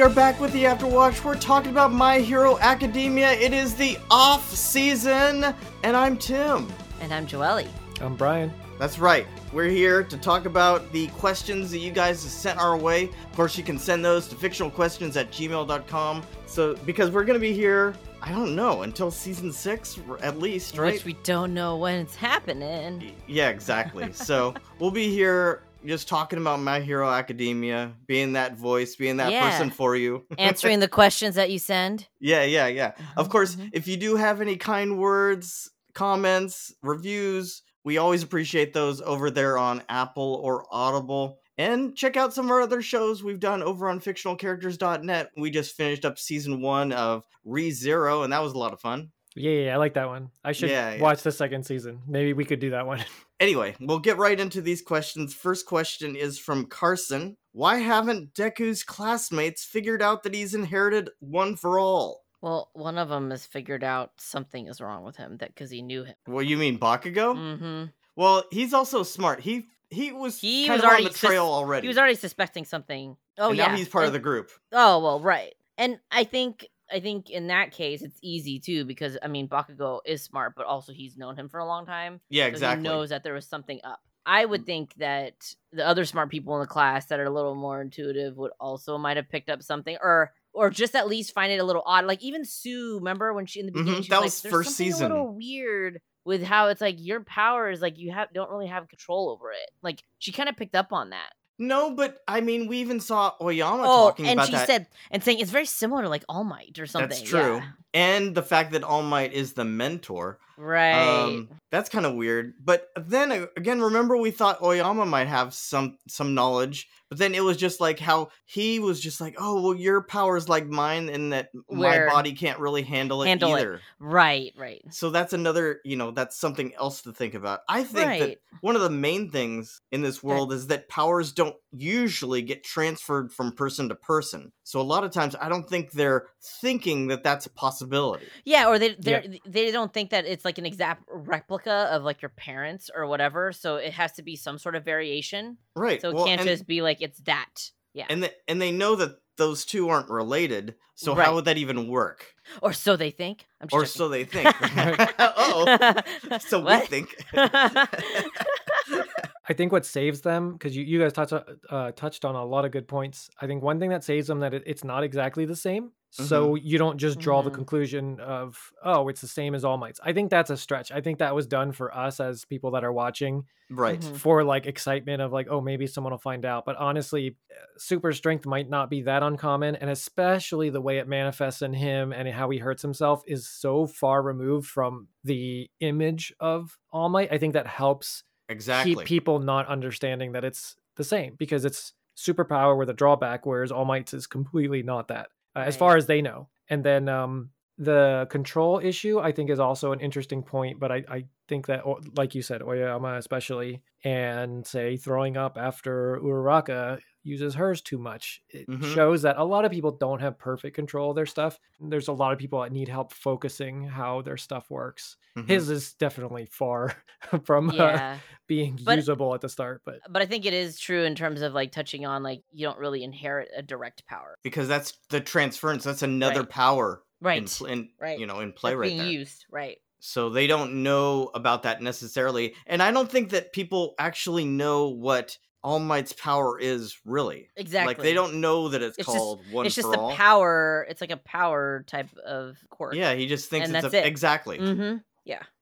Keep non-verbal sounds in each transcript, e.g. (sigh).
are back with the Afterwatch. We're talking about My Hero Academia. It is the off season, and I'm Tim. And I'm Joelle. I'm Brian. That's right. We're here to talk about the questions that you guys have sent our way. Of course, you can send those to fictionalquestions at gmail.com. So, because we're going to be here, I don't know, until season six at least, right? Which we don't know when it's happening. Yeah, exactly. so, we'll be here just talking about My Hero Academia, being that voice, being that Yeah. person for you. (laughs) Answering the questions that you send. Yeah, yeah, yeah. Of Mhm, course, mhm. if you do have any kind words, comments, reviews, we always appreciate those over there on Apple or Audible. And check out some of our other shows we've done over on fictionalcharacters.net. We just finished up season one of Re Zero, and that was a lot of fun. Yeah, yeah, I like that one. I should Yeah, yeah. watch the second season. Maybe we could do that one. (laughs) Anyway, we'll get right into these questions. First question is from Carson Why haven't Deku's classmates figured out that he's inherited one for all? Well, one of them has figured out something is wrong with him that because he knew him. Well, you mean, Bakugo? Mm-hmm. Well, he's also smart. He he was He kind was of already on the sus- trail already. He was already suspecting something. Oh and yeah, now he's part of the group. Oh well, right. And I think I think in that case it's easy too because I mean Bakugo is smart, but also he's known him for a long time. Yeah, so exactly. He knows that there was something up. I would think that the other smart people in the class that are a little more intuitive would also might have picked up something, or or just at least find it a little odd. Like even Tsu, remember when she in the beginning, Mhm, she that was, was like, first "There's something season." A little weird with how it's like your power is like you have don't really have control over it. Like she kind of picked up on that. No, but I mean, we even saw Aoyama oh, talking and about she that. said and saying it's very similar to like All Might or something. That's true. yeah. And the fact that All Might is the mentor. Right. Um, that's kind of weird. But then again, remember we thought Aoyama might have some some knowledge, but then it was just like how he was just like, "Oh, well, your power's like mine, and that Where- my body can't really handle it Handle it. either." right. Right. So that's another, you know, that's something else to think about. I think that one of the main things in this world is that powers don't usually get transferred from person to person. So a lot of times I don't think they're thinking that that's a possibility. Yeah, or they they they don't think that it's like an exact replica of like your parents or whatever. So it has to be some sort of variation. Right. So it well, can't and, just be like it's that. Yeah. and the, and they know that those two aren't related. So Right. how would that even work? or so they think. I'm just Or joking. so they think. (laughs) (laughs) oh. (laughs) So we What? think. I think what saves them, because you, you guys touch, uh, touched on a lot of good points. I think one thing that saves them that it, it's not exactly the same. So you don't just draw the Mhm. conclusion of, oh, it's the same as All Mights. I think that's a stretch. I think that was done for us as people that are watching right. Mhm. for like excitement of like, oh, maybe someone will find out. But honestly, uh, super strength might not be that uncommon. And especially the way it manifests in him and how he hurts himself is so far removed from the image of All Might. I think that helps Exactly. keep people not understanding that it's the same because it's superpower with a drawback, whereas All Might's is completely not that, uh, as far as they know. And then um, the control issue, I think, is also an interesting point. But I, I think that, like you said, Aoyama especially, and say throwing up after Uraraka uses hers too much. It Mhm. shows that a lot of people don't have perfect control of their stuff. There's a lot of people that need help focusing how their stuff works. Mhm. His is definitely far (laughs) from uh, being But- usable at the start, but But I think it is true in terms of like touching on like you don't really inherit a direct power. because that's the transference. That's another Right. power in, Right. pl- in Right. you know in play That's right being there. used. Right. So they don't know about that necessarily, and I don't think that people actually know what All Might's power is really. Exactly. Like they don't know that it's, It's just- called one it's just for all. power. It's like a power type of quirk. Yeah, he just thinks And it's that's a, it. exactly. Mm-hmm.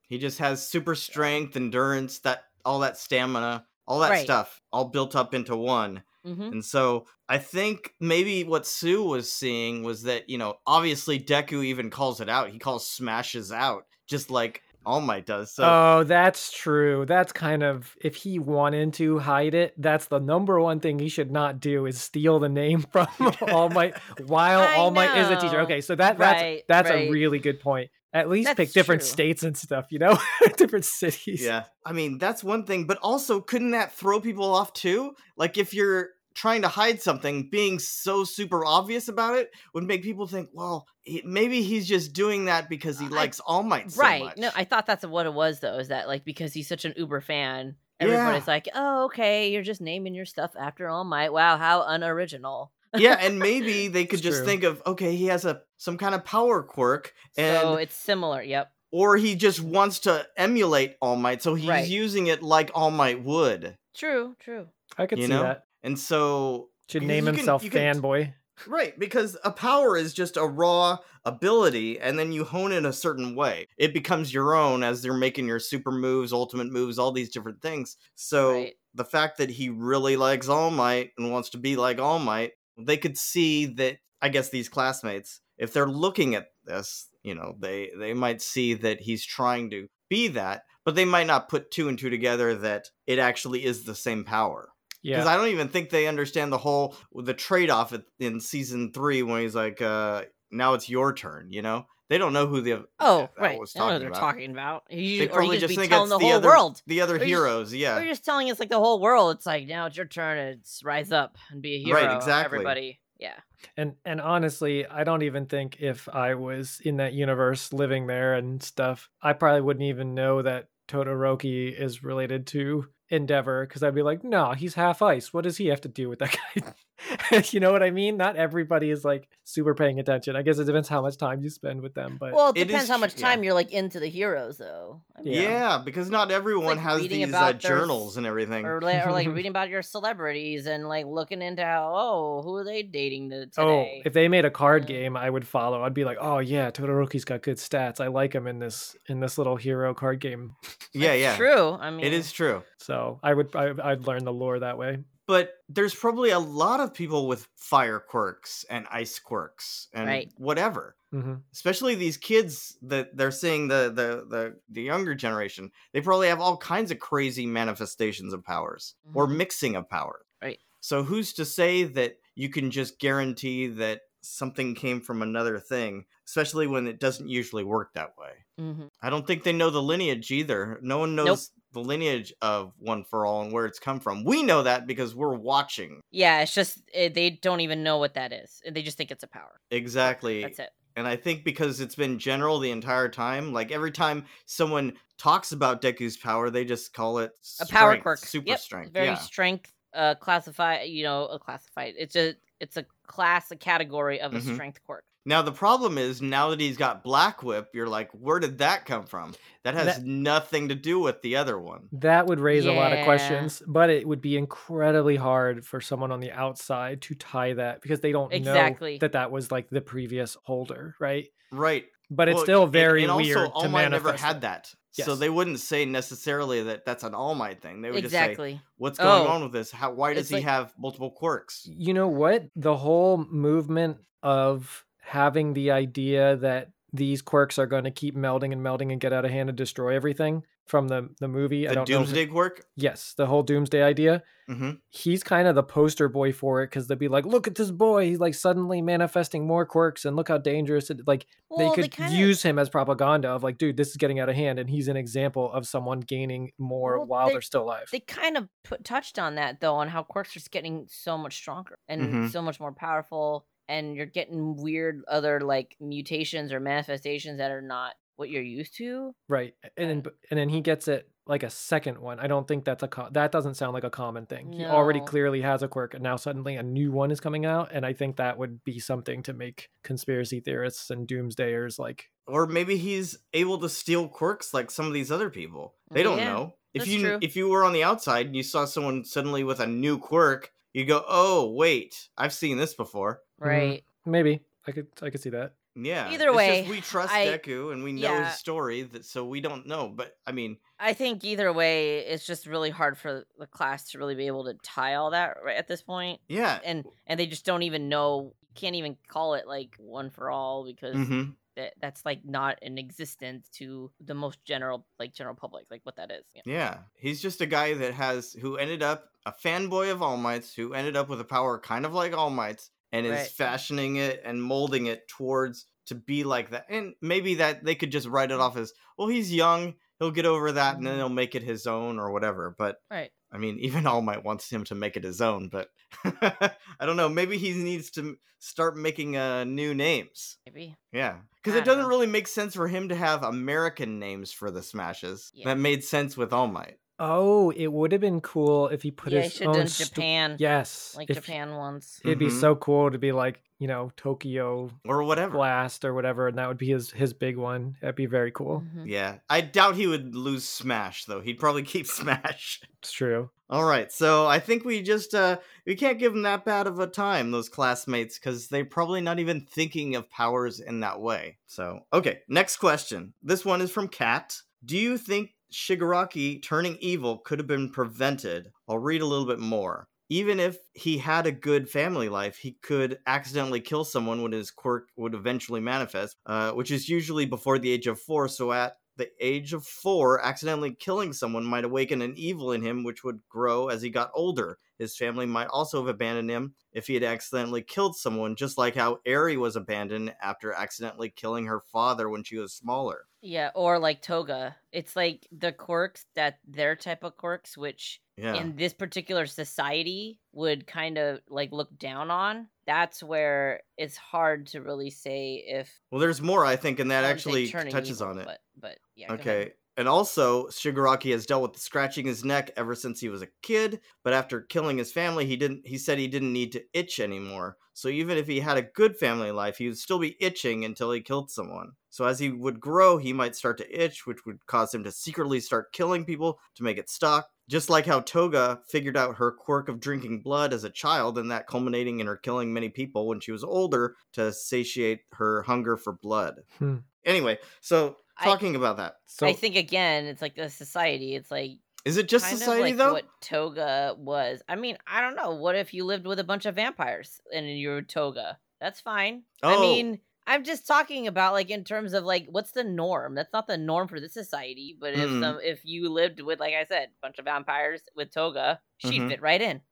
He just has super strength, endurance, that all that stamina, all that Right. stuff, all built up into one. Mm-hmm. And so I think maybe what Tsu was seeing was that, you know, obviously Deku even calls it out. He calls smashes out, just like All Might does. So oh, that's true. That's kind of if he wanted to hide it, that's the number one thing he should not do is steal the name (laughs) from (laughs) All Might while I All Might is a teacher. Okay, so that Right, that's that's right. a really good point. At least That's pick different true. states and stuff, you know, (laughs) different cities. yeah. I mean, that's one thing, but also couldn't that throw people off too? Like if you're trying to hide something, being so super obvious about it would make people think, well, he- maybe he's just doing that because he uh, I- likes All Might so right. much. No, I thought that's what it was though. Is that like because he's such an Uber fan, Yeah. everybody's like, "Oh, okay, you're just naming your stuff after All Might. Wow, how unoriginal." Yeah, and maybe they could It's just true. think of okay, he has a some kind of power quirk, and so it's similar. Yep. or he just wants to emulate All Might, so he's Right. using it like All Might would, True. True. I could you see know. that. And so Should name you himself can- fanboy. Right, because a power is just a raw ability, and then you hone it a certain way. It becomes your own as you're making your super moves, ultimate moves, all these different things. So Right. the fact that he really likes All Might and wants to be like All Might, they could see that. I guess these classmates, if they're looking at this, you know, they they might see that he's trying to be that, but they might not put two and two together that it actually is the same power because Yeah. I don't even think they understand the whole the trade off in season three when he's like, uh, "Now it's your turn." You know, they don't know who the Oh, that right. was I know talking they're about. talking about. You, They or probably you just think telling it's the the whole other world. the other Or you just- heroes. Yeah, Or you're just telling us like the whole world. It's like now it's your turn. It's rise up and be a hero. Right, exactly. Everybody. Yeah. And and honestly, I don't even think if I was in that universe living there and stuff, I probably wouldn't even know that Todoroki is related to Endeavor because I'd be like, no, he's half ice. What does he have to do with that guy? (laughs) (laughs) you know what I mean? Not everybody is like super paying attention. I guess it depends how much time you spend with them, but Well, it It depends is how tr- much yeah. time you're like into the heroes, though. I mean, Yeah. yeah. because not everyone like has these uh, about their journals and everything. Or, li- or like (laughs) reading about your celebrities and like looking into how oh who are they dating to- today? Oh, if they made a card Yeah. game, I would follow. I'd be like, "Oh yeah, Todoroki's got good stats. I like him in this in this little hero card game." yeah, It's yeah, True. I mean, it is true. So I would I, I'd learn the lore that way. But there's probably a lot of people with fire quirks and ice quirks and Right. whatever. hmm especially these kids that they're seeing the, the the the younger generation they probably have all kinds of crazy manifestations of powers or Mhm. mixing of power Right. so who's to say that you can just guarantee that something came from another thing especially when it doesn't usually work that way Mm-hmm. i don't think they know the lineage either no one knows the lineage of one for all and where it's come from we know that because we're watching Yeah, it's just eh, they don't even know what that is. They just think it's a power. exactly That's it. And I think because it's been general the entire time, like every time someone talks about Deku's power, they just call it A power quirk. super Yep, strength. Very yeah. strength. Uh, classify. You know, a classified. It's a it's a class, a category of a Mhm. strength quirk. Now the problem is now that he's got Black Whip, you're like, where did that come from? That has That- nothing to do with the other one. That would raise a lot of questions, but it would be incredibly hard for someone on the outside to tie that because they don't Exactly. know that that was like the previous holder, right? Right. But it's Well, still and- very and, weird Also, All to Might manifest. never had it. that. So they wouldn't say necessarily that that's an All Might thing. They would just say, what's going Oh. on with this? How why does It's he like- have multiple quirks? You know what? The whole movement of having the idea that these quirks are going to keep melding and melding and get out of hand and destroy everything from the the movie. I The don't know. if Doomsday quirk? yes, the whole doomsday idea. hmm he's kind of the poster boy for it because they'd be like, "Look at this boy! He's like suddenly manifesting more quirks, and look how dangerous it." Like Well, they could kinda- use him as propaganda of like, "Dude, this is getting out of hand," and he's an example of someone gaining more Well, while they- they, are still alive. They kind of put touched on that though, on how quirks are getting so much stronger and Mhm. so much more powerful, and you're getting weird other like mutations or manifestations that are not what you're used to. right, and then and then he gets it like a second one. I don't think that's a co- that doesn't sound like a common thing. He already clearly has a quirk, and now suddenly a new one is coming out, and I think that would be something to make conspiracy theorists and doomsdayers like or maybe he's able to steal quirks like some of these other people. They mm, don't Yeah, know. If you true. if you were on the outside and you saw someone suddenly with a new quirk, you go, "Oh, wait, I've seen this before." Mhm. Right. maybe I could I could see that. Yeah. Either it's way, just we trust I- Deku and we know yeah. his story, that so we don't know. But I mean, I think either way, it's just really hard for the class to really be able to tie all that right at this point, yeah. and and they just don't even know. Can't even call it like one for all because hmm that that's like not in existence to the most general like general public like what that is yeah. Yeah, he's just a guy that has who ended up a fanboy of All Might's, who ended up with a power kind of like All Might's, and is fashioning it and molding it towards to be like that. And maybe that they could just write it off as, well, he's young, he'll get over that, and then Mhm. he'll make it his own or whatever. But right I mean, even (laughs) All Might wants him to make it his own, but (laughs) I don't know. Maybe he needs to start making uh, new names. maybe Yeah, because it doesn't know. really make sense for him to have American names for the Smashes. Yeah. That made sense with All Might. Oh, it would have been cool if he put yeah, his should own done sto- Japan, yes, like if- Japan once. It'd be Mhm. so cool to be like you know Tokyo or whatever. Blast or whatever, and that would be his his big one. That'd be very cool. Mhm. Yeah, I doubt he would lose Smash though. He'd probably keep (laughs) Smash. It's true. All right, so I think we just uh we can't give them that bad of a time, those classmates, because they're probably not even thinking of powers in that way. So okay, next question. This one is from Kat. Do you think Shigaraki turning evil could have been prevented? I'll read a little bit more. Even if he had a good family life, he could accidentally kill someone when his quirk would eventually manifest, uh, which is usually before the age of four. So at the age of four, accidentally killing someone might awaken an evil in him, which would grow as he got older. His family might also have abandoned him if he had accidentally killed someone, just like how Eri was abandoned after accidentally killing her father when she was smaller. Yeah, or like Toga. It's like the quirks that their type of quirks, which Yeah. in this particular society would kind of like look down on. That's where it's hard to really say if well, there's more, I think, and that I wouldn't say actually touches evil, on it. But but yeah. Okay. And also, Shigaraki has dealt with scratching his neck ever since he was a kid, but after killing his family, he didn't he said he didn't need to itch anymore. So even if he had a good family life, he would still be itching until he killed someone. So as he would grow, he might start to itch, which would cause him to secretly start killing people to make it stop. Just like how Toga figured out her quirk of drinking blood as a child, and that culminating in her killing many people when she was older to satiate her hunger for blood. Hmm. Anyway, so I- talking about that. So I think again, it's like the society. It's like Is it just society like though? what Toga was. I mean, I don't know. What if you lived with a bunch of vampires and you're Toga? That's fine. I Oh. mean, I'm just talking about like in terms of like what's the norm. That's not the norm for this society. But if Mm. some if you lived with like I said, a bunch of vampires with Toga, she'd Mhm. fit right in.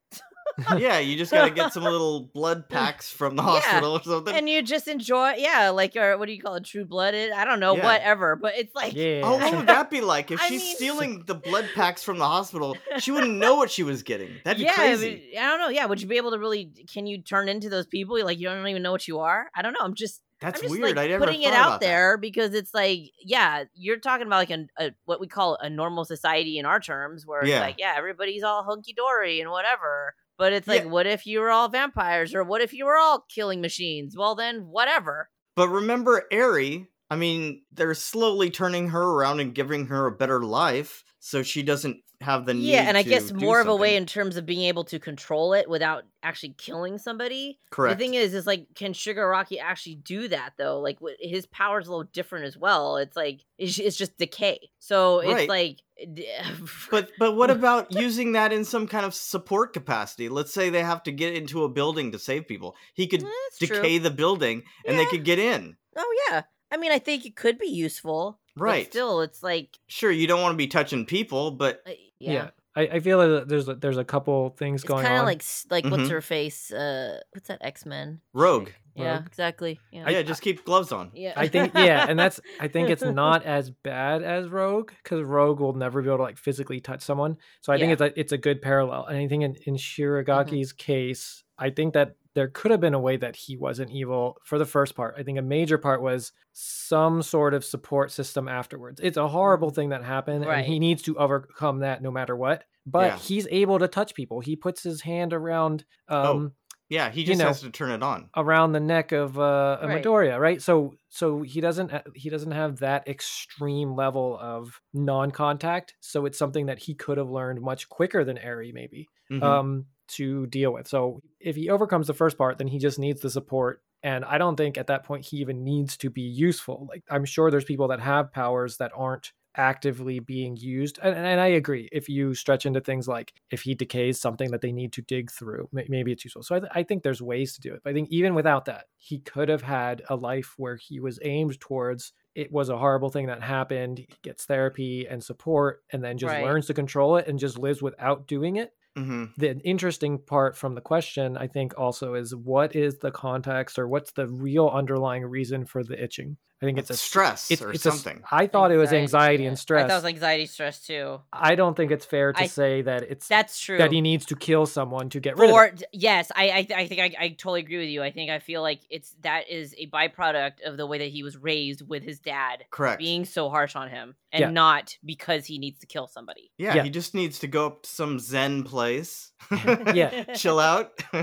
(laughs) yeah, you just gotta get some little blood (laughs) packs from the Yeah. hospital or something. and you just enjoy yeah, like or what do you call it, true blooded? I don't know, Yeah. whatever. But it's like yeah. oh, what would that be like if (laughs) I she's mean- stealing the blood packs from the hospital? She wouldn't know what she was getting. That'd be yeah, crazy. but I don't know. Yeah, would you be able to really? Can you turn into those people? Like you don't even know what you are. I don't know. I'm just That's I'm just weird. like I never putting it out about that. there because it's like, yeah, you're talking about like a, a what we call a normal society in our terms, where Yeah. it's like, yeah, everybody's all hunky dory and whatever. But it's like, Yeah. what if you were all vampires, or what if you were all killing machines? Well, then whatever. But remember, Eri. I mean, they're slowly turning her around and giving her a better life, so she doesn't have the need. Yeah, and I guess more of a way in terms of being able to control it without actually killing somebody. Correct. The thing is, is like, can Shigaraki actually do that though? Like, his power's a little different as well. It's like it's, it's just decay. So it's Right. like, (laughs) But but what (laughs) about using that in some kind of support capacity? Let's say they have to get into a building to save people. He could eh, That's true. decay the building and they could get in. Oh yeah. I mean, I think it could be useful. but Right. still, it's like, Sure, you don't want to be touching people, but yeah. yeah. I, I feel like there's a, there's a couple things It's going on. kind of like like what's Mhm. her face? Uh, what's that X Men? Rogue. Yeah, Rogue. exactly. Yeah. yeah, just keep gloves on. yeah. I think yeah, and that's (laughs) I think it's not as bad as Rogue because Rogue will never be able to like physically touch someone. So I think it's a, it's a good parallel. And I think in, in Shiragaki's case, I think that there could have been a way that he wasn't evil for the first part. I think a major part was some sort of support system afterwards. It's a horrible thing that happened, and he needs to overcome that no matter what. But Yeah. he's able to touch people. He puts his hand around um, Yeah, he You just know, has to turn it on. around the neck of uh of Right. Midoriya, right? So so he doesn't uh, he doesn't have that extreme level of non-contact. So it's something that he could have learned much quicker than Eri maybe Mhm. um to deal with. So if he overcomes the first part, then he just needs the support. And I don't think at that point he even needs to be useful. Like I'm sure there's people that have powers that aren't actively being used and, and i agree if you stretch into things like if he decays something that they need to dig through may- maybe it's useful so I, th- I think there's ways to do it but i think even without that he could have had a life where he was aimed towards it was a horrible thing that happened he gets therapy and support and then just Right. learns to control it and just lives without doing it Mhm. the interesting part from the question i think also is what is the context or what's the real underlying reason for the itching I think it's a stress It's, or it's a- something. I thought it was Anxiety, and stress. I thought it was anxiety, stress too. I don't think it's fair to I- say that it's That's true. that he needs to kill someone to get rid of For it. yes, I I, I think I, I totally agree with you. I think I feel like it's that is a byproduct of the way that he was raised with his dad Correct. being so harsh on him, and Yeah. not because he needs to kill somebody. yeah, Yeah. he just needs to go up to some Zen place. (laughs) Yeah. (laughs) Chill out. (laughs)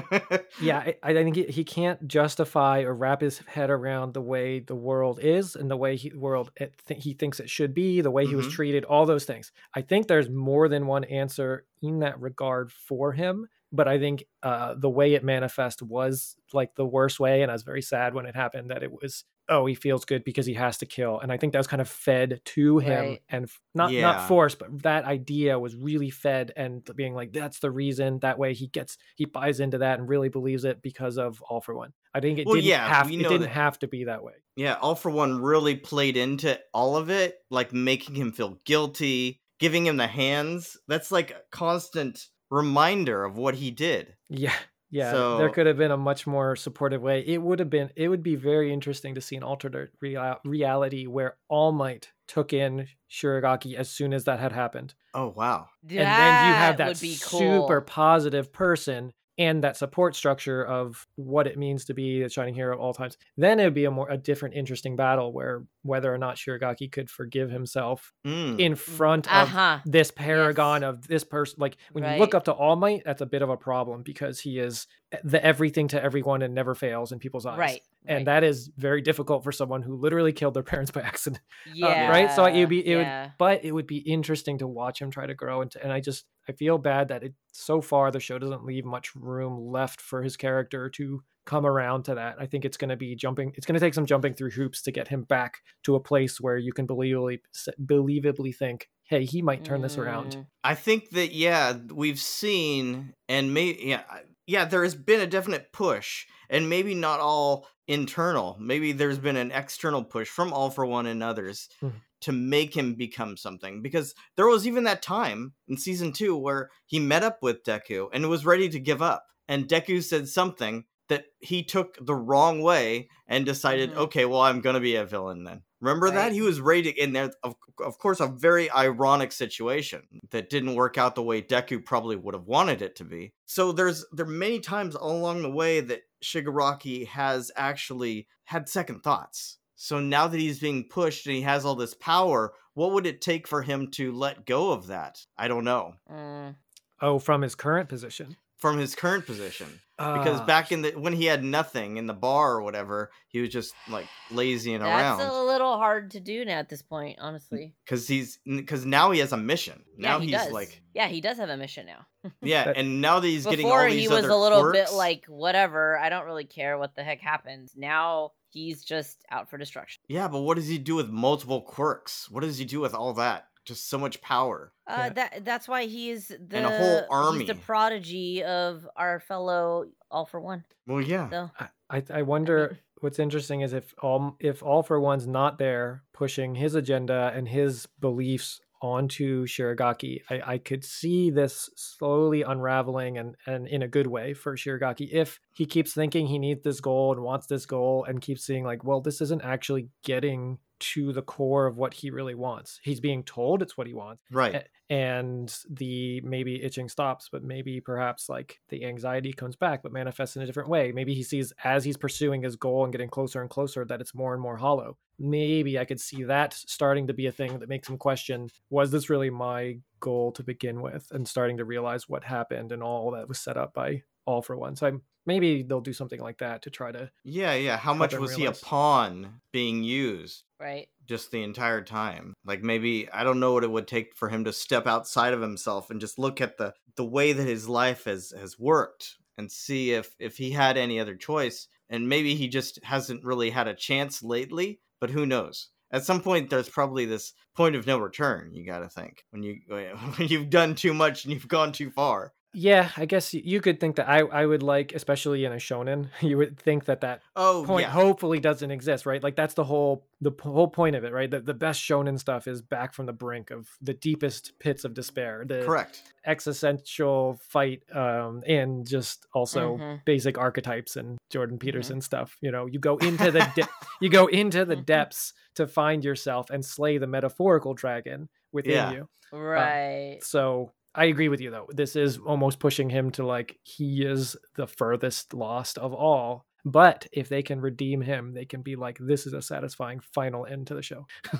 Yeah, I, I think he, he can't justify or wrap his head around the way the world is and the way he world it, th- he thinks it should be, the way he was Mhm. treated, all those things. I think there's more than one answer in that regard for him, but I think uh, the way it manifest was like the worst way, and I was very sad when it happened that it was oh he feels good because he has to kill, and I think that was kind of fed to him Right. and not Yeah. not forced, but that idea was really fed and being like that's the reason. That way he gets he buys into that and really believes it because of All for One. I think it Well, didn't yeah, have it didn't that- have to be that way. Yeah, All for One really played into all of it, like making him feel guilty, giving him the hands. That's like a constant reminder of what he did. Yeah. Yeah, So- there could have been a much more supportive way. It would have been. It would be very interesting to see an alternate rea- reality where All Might took in Shiragaki as soon as that had happened, Oh wow. and then you have that would be cool. super positive person and that support structure of what it means to be a shining hero at all times. Then it would be a more a different, interesting battle where whether or not Shiragaki could forgive himself Mm. in front Uh of huh. this paragon of this person like when you look up to all might that's a bit of a problem because he is the everything to everyone and never fails in people's eyes Right. and right. that is very difficult for someone who literally killed their (laughs) parents by accident yeah. right? So it would be- it would- but it would be interesting to watch him try to grow into and i just i feel bad that it so far the show doesn't leave much room left for his character to come around to that i think it's going to be jumping it's going to take some jumping through hoops to get him back to a place where you can believably believably think hey he might turn this around Mm. I think that yeah, we've seen and maybe yeah, yeah, there has been a definite push, and maybe not all internal. Maybe there's been an external push from All for One and others Mhm. to make him become something. Because there was even that time in season two where he met up with Deku and was ready to give up, and Deku said something that he took the wrong way and decided, Mhm. okay, well, I'm gonna be a villain then. Remember that he was ready to, in there. Of, of course, a very ironic situation that didn't work out the way Deku probably would have wanted it to be. So there's there are many times all along the way that Shigaraki has actually had second thoughts. So now that he's being pushed and he has all this power, what would it take for him to let go of that? I don't know. Mm. oh from his current position From his current position. Because Ah, back in the when he had nothing in the bar or whatever, he was just like lazying That's around. That's a little hard to do now at this point, honestly. because he's because now he has a mission. Now yeah, he he's does. like yeah, he does have a mission now. (laughs) yeah, and now that he's getting all Before these he was other a little bit like, whatever, I don't really care what the heck happens. Now he's just out for destruction. yeah, but what does he do with multiple quirks? What does he do with all that? Just so much power. Uh, Yeah. that that's why he is the a whole army. He's the prodigy of our fellow All for One. Well, yeah, So I, I I wonder (laughs) what's interesting is if all if all for one's not there pushing his agenda and his beliefs onto Shiragaki, I, I could see this slowly unraveling and, and in a good way for Shiragaki if he keeps thinking he needs this goal and wants this goal and keeps seeing like, well, this isn't actually getting to the core of what he really wants. He's being told it's what he wants right. and the maybe itching stops but maybe perhaps like the anxiety comes back but manifests in a different way maybe he sees as he's pursuing his goal and getting closer and closer that it's more and more hollow maybe i could see that starting to be a thing that makes him question was this really my goal to begin with and starting to realize what happened and all that was set up by all for one so I'm, maybe they'll do something like that to try to Yeah, yeah. How much him was he a pawn being used? right. just the entire time. Like maybe I don't know what it would take for him to step outside of himself and just look at the the way that his life has has worked and see if if he had any other choice. And maybe he just hasn't really had a chance lately, but who knows? At some point there's probably this point of no return, you got to think. When you (laughs) when you've done too much and you've gone too far. Yeah, I guess you could think that I, I would like, especially in a shonen, (laughs) you would think that that Oh, point yeah. hopefully doesn't exist, right? Like that's the whole the p- whole point of it, right? The, the best shonen stuff is back from the brink of the deepest pits of despair, the Correct. existential fight, um, and just also Mhm. basic archetypes and Jordan Peterson stuff. You know, you go (laughs) into the de- you go into the depths to find yourself and slay the metaphorical dragon within Yeah. you. Right. So I agree with you though. This is almost pushing him to like he is the furthest lost of all. But if they can redeem him, they can be like, this is a satisfying final end to the show. (laughs)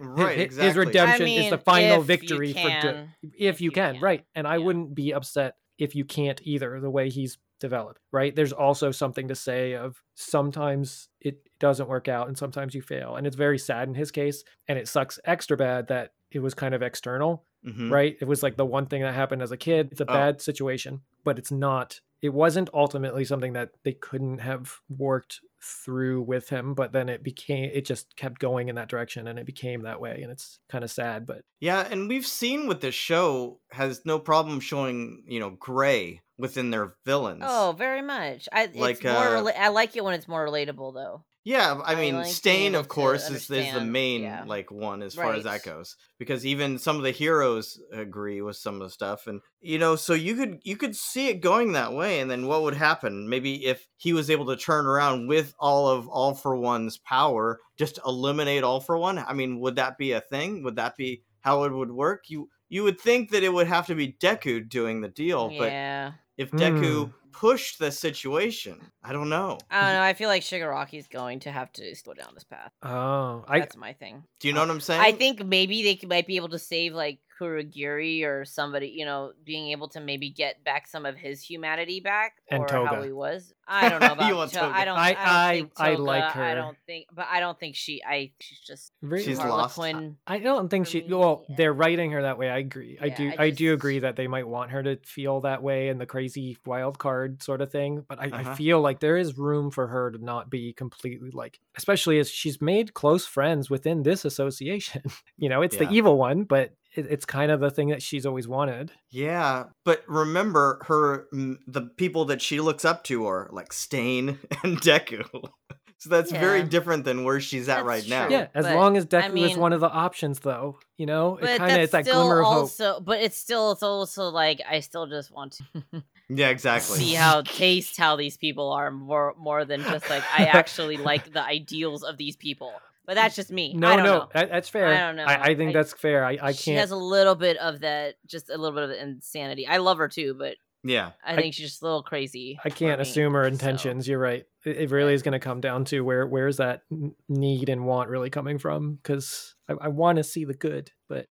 Right, His- exactly. His redemption I is the final if you victory for good. can. If you you can, can. right. And I wouldn't be upset if you can't either, the way he's developed, right? There's also something to say of sometimes it doesn't work out and sometimes you fail. And it's very sad in his case. And it sucks extra bad that it was kind of external Mhm. right? It was like the one thing that happened as a kid. It's a Oh. bad situation, but it's not. It wasn't ultimately something that they couldn't have worked through with him, but then it became. It just kept going in that direction, and it became that way, and it's kind of sad. But Yeah, and we've seen with this show has no problem showing, you know, gray within their villains. Oh, very much. I Like, it's more. uh, rela- I like it when it's more relatable, though. Yeah, I I mean, like Stain, of course, is, is the main yeah. like one as far as that goes. Because even some of the heroes agree with some of the stuff, and you know, so you could you could see it going that way, and then what would happen? Maybe if he was able to turn around with all of All for One's power, just eliminate All for One. I mean, would that be a thing? Would that be how it would work? You you would think that it would have to be Deku doing the deal, but if. Deku pushed the situation, I don't know. I don't know. I feel like Shigaraki's going to have to go down this path. oh, I That's my thing. Do you know what I'm saying? I think maybe they might be able to save like Kurogiri or somebody, you know, being able to maybe get back some of his humanity back And or how he was. (laughs) I don't know You about want To- Toga. I don't. I- I, don't I- think I Toga, like I don't think, but I don't think she. I she's just Re- She's lost. I don't think she. me, Well, yeah. they're writing her that way. I agree. I Yeah, do. I I, do agree that they might want her to feel that way and the crazy wild card sort of thing. But I, Uh-huh. I feel like there is room for her to not be completely like, especially as she's made close friends within this association. (laughs) you know, it's Yeah. the evil one, but it, it's kind of the thing that she's always wanted. Yeah, but remember her the people that she looks up to are like Stain (laughs) and Deku. (laughs) so that's very different than where she's at That's right now. yeah, as but, long as Deku I is one of the options, though, you know, But it kind of it's that still glimmer of hope. also, but it's still, it's also like I still just want to (laughs) Yeah, exactly. see how taste how these people are more more than just like I actually like the ideals of these people. But that's just me. No, I don't no, know. that- that's fair. I don't know. I, I think I- that's fair. I, I can't. She has a little bit of that, just a little bit of insanity. I love her too, but yeah. I I- think she's just a little crazy. I can't me, assume her so. intentions. You're right. It, it really is going to come down to where where's that need and want really coming from? Because I, I want to see the good, but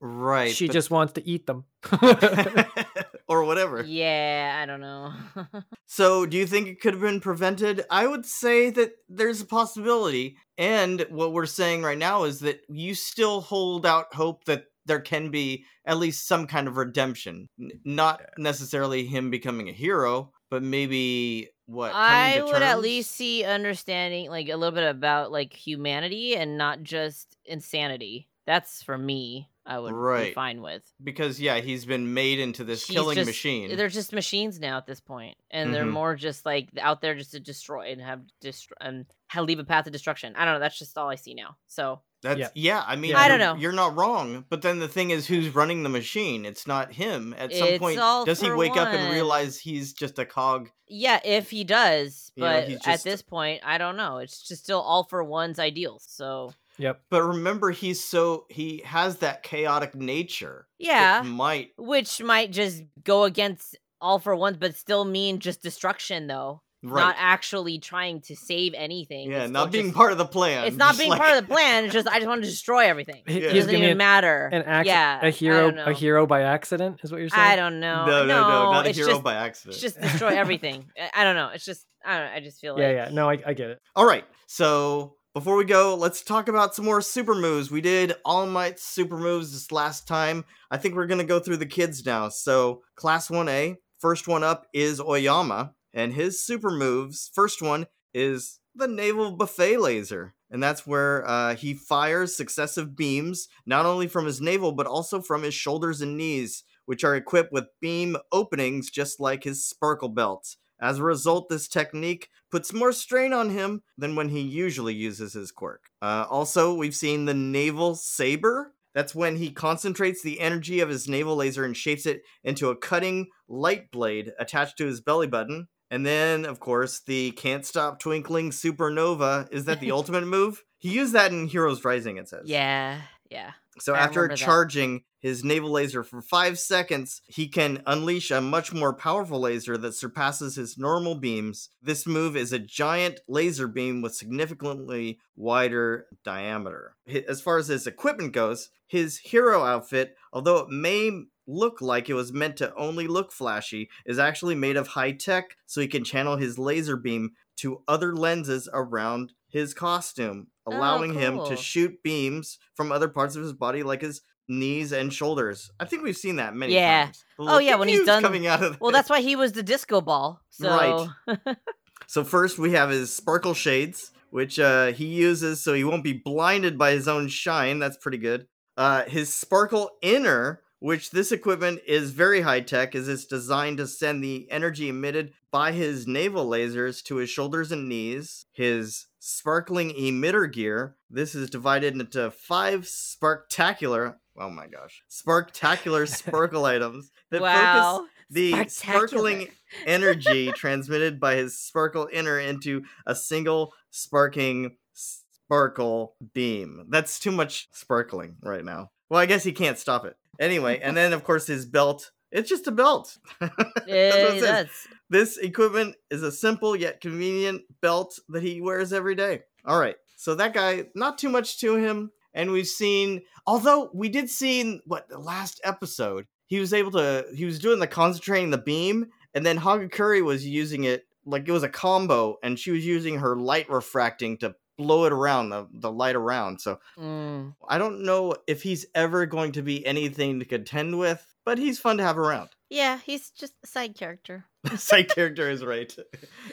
Right. she but- just wants to eat them. (laughs) (laughs) or whatever. Yeah, I don't know. (laughs) So, do you think it could have been prevented? I would say that there's a possibility. And what we're saying right now is that you still hold out hope that there can be at least some kind of redemption. N- not necessarily him becoming a hero, but maybe what? I to would at least see understanding like a little bit about like humanity and not just insanity. That's for me. I would be fine with. because yeah, he's been made into this He's killing just- machine. They're just machines now at this point, and they're Mhm. more just like out there just to destroy and have dist- and have leave a path of destruction. I don't know. That's just all I see now. So That's Yeah. yeah. I mean, Yeah. I don't know. You're not wrong, but then the thing is, who's running the machine? It's not him. At some It's point, does he for wake up and realize he's just a cog? yeah, if he does, You know, but at this point, I don't know. It's just still all for one's ideals. So yep. But remember, he's so he has that chaotic nature. yeah, might which might just go against all for ones, but still mean just destruction though. right. Not actually trying to save anything. yeah, It's not being just- part of the plan. It's not just being like- part of the plan. It's just I just want to destroy everything. He- It Yeah. He's doesn't giving even it matter. an ac- yeah, a I hero, a hero by accident is what you're saying. I don't know. No, no, no, not a it's hero just, by accident. It's just destroy everything. I- I don't know. It's just I don't know. I just feel like yeah, yeah. No, I, I get it. All right, so before we go, let's talk about some more super moves. We did All Might's super moves this last time. I think we're gonna go through the kids now. So Class 1A, first one up is Aoyama, and his super moves. First one is the Navel Buffet Laser. And that's where uh, he fires successive beams, not only from his navel, but also from his shoulders and knees, which are equipped with beam openings just like his sparkle belts. As a result, this technique puts more strain on him than when he usually uses his quirk. Uh, also, we've seen the Navel Saber. That's when he concentrates the energy of his navel laser and shapes it into a cutting light blade attached to his belly button. And then, of course, the Can't Stop Twinkling Supernova. Is that the (laughs) ultimate move? He used that in Heroes Rising, it says. Yeah, yeah. So I after charging, that. His navel laser for five seconds, he can unleash a much more powerful laser that surpasses his normal beams. This move is a giant laser beam with significantly wider diameter. As far as his equipment goes, his hero outfit, although it may look like it was meant to only look flashy, is actually made of high tech, so he can channel his laser beam to other lenses around his costume, Oh, allowing him to shoot beams from other parts of his body, like his knees and shoulders. I think we've seen that many Yeah. times. Oh, yeah, when he's done- coming out of Well, that's why he was the disco ball. So Right. (laughs) So first we have his sparkle shades, which uh, he uses so he won't be blinded by his own shine. That's pretty good. Uh, his sparkle inner, which this equipment is very high tech, is it's designed to send the energy emitted by his navel lasers to his shoulders and knees. His sparkling emitter gear. This is divided into five sparktacular. Oh my gosh, sparktacular (laughs) sparkle items that focus the sparkling energy (laughs) transmitted by his sparkle inner into a single sparking sparkle beam. That's too much sparkling right now. Well, I guess he can't stop it. Anyway, and then of course his belt. It's just a belt. (laughs) Yeah, This equipment is a simple yet convenient belt that he wears every day. All right. So that guy, not too much to him. And we've seen, although we did see in what the last episode, he was able to, he was doing the concentrating the beam, and then Hagakure was using it like it was a combo, and she was using her light refracting to blow it around, the, the light around. So mm. I don't know if he's ever going to be anything to contend with, but he's fun to have around. yeah. He's just a side character, (laughs) (laughs) Side character is right.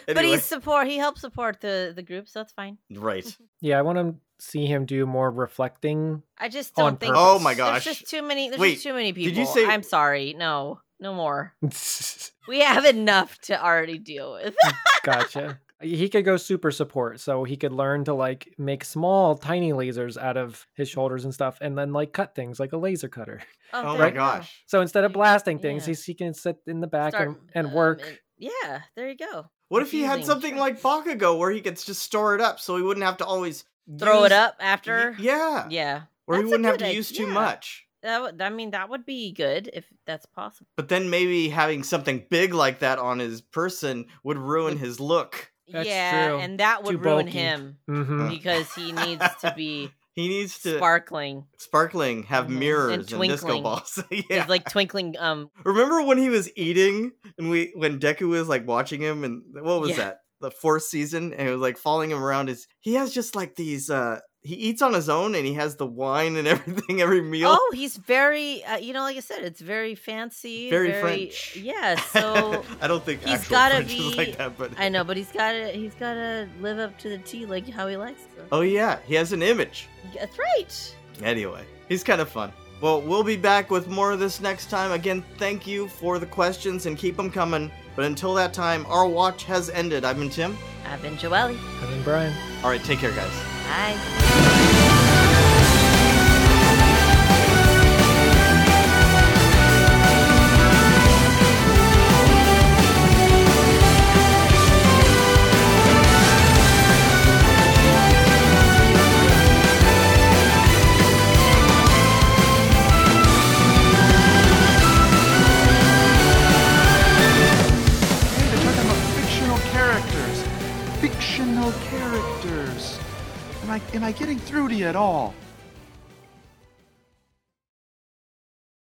but he's support. He helps support the the group, so that's fine. Right. (laughs) Yeah, I want to see him do more reflecting. I just don't think. Oh my There's gosh. just too many. There's Wait, just too many people. did you say- I'm sorry. No, no more. (laughs) We have enough to already deal with. gotcha. (laughs) He could go super support, so he could learn to like make small, tiny lasers out of his shoulders and stuff, and then like cut things like a laser cutter. Oh there my gosh. So instead of blasting things, Yeah. he's, he can sit in the back Start, and, and um, work. yeah, there you go. What if he had something sure. like Bakugo where he could just store it up so he wouldn't have to always Throw use- it up Y- after. Yeah. Yeah. Or he That's a wouldn't have to id- use too yeah. much. That would. I mean, that would be good if that's possible. But then maybe having something big like that on his person would ruin his look. That's yeah, true. and that would Too ruin bulky. him hmm because he needs to be (laughs) He needs to sparkling. sparkling, have Mhm. And mirrors and, disco twinkling. balls. yeah. (laughs) He's like twinkling. Um, Remember when he was eating and we when Deku was like watching him and what was Yeah. that? The fourth season and it was like following him around Is he has just like these uh he eats on his own and he has the wine and (laughs) everything every meal. oh, he's very. Uh, you know, like I said, it's very fancy. Very French. Yeah. (laughs) So I don't think he's gotta French be- like that, but I know, but he's got to. He's got to live up to the T, like how he likes. Oh yeah, he has an image. That's right. Anyway, he's kind of fun. Well, we'll be back with more of this next time. Again, thank you for the questions and keep them coming. But until that time, our watch has ended. I've been Tim. I've been Joelle. I've been Brian. All right, take care, guys. Bye. Am I getting through to you at all?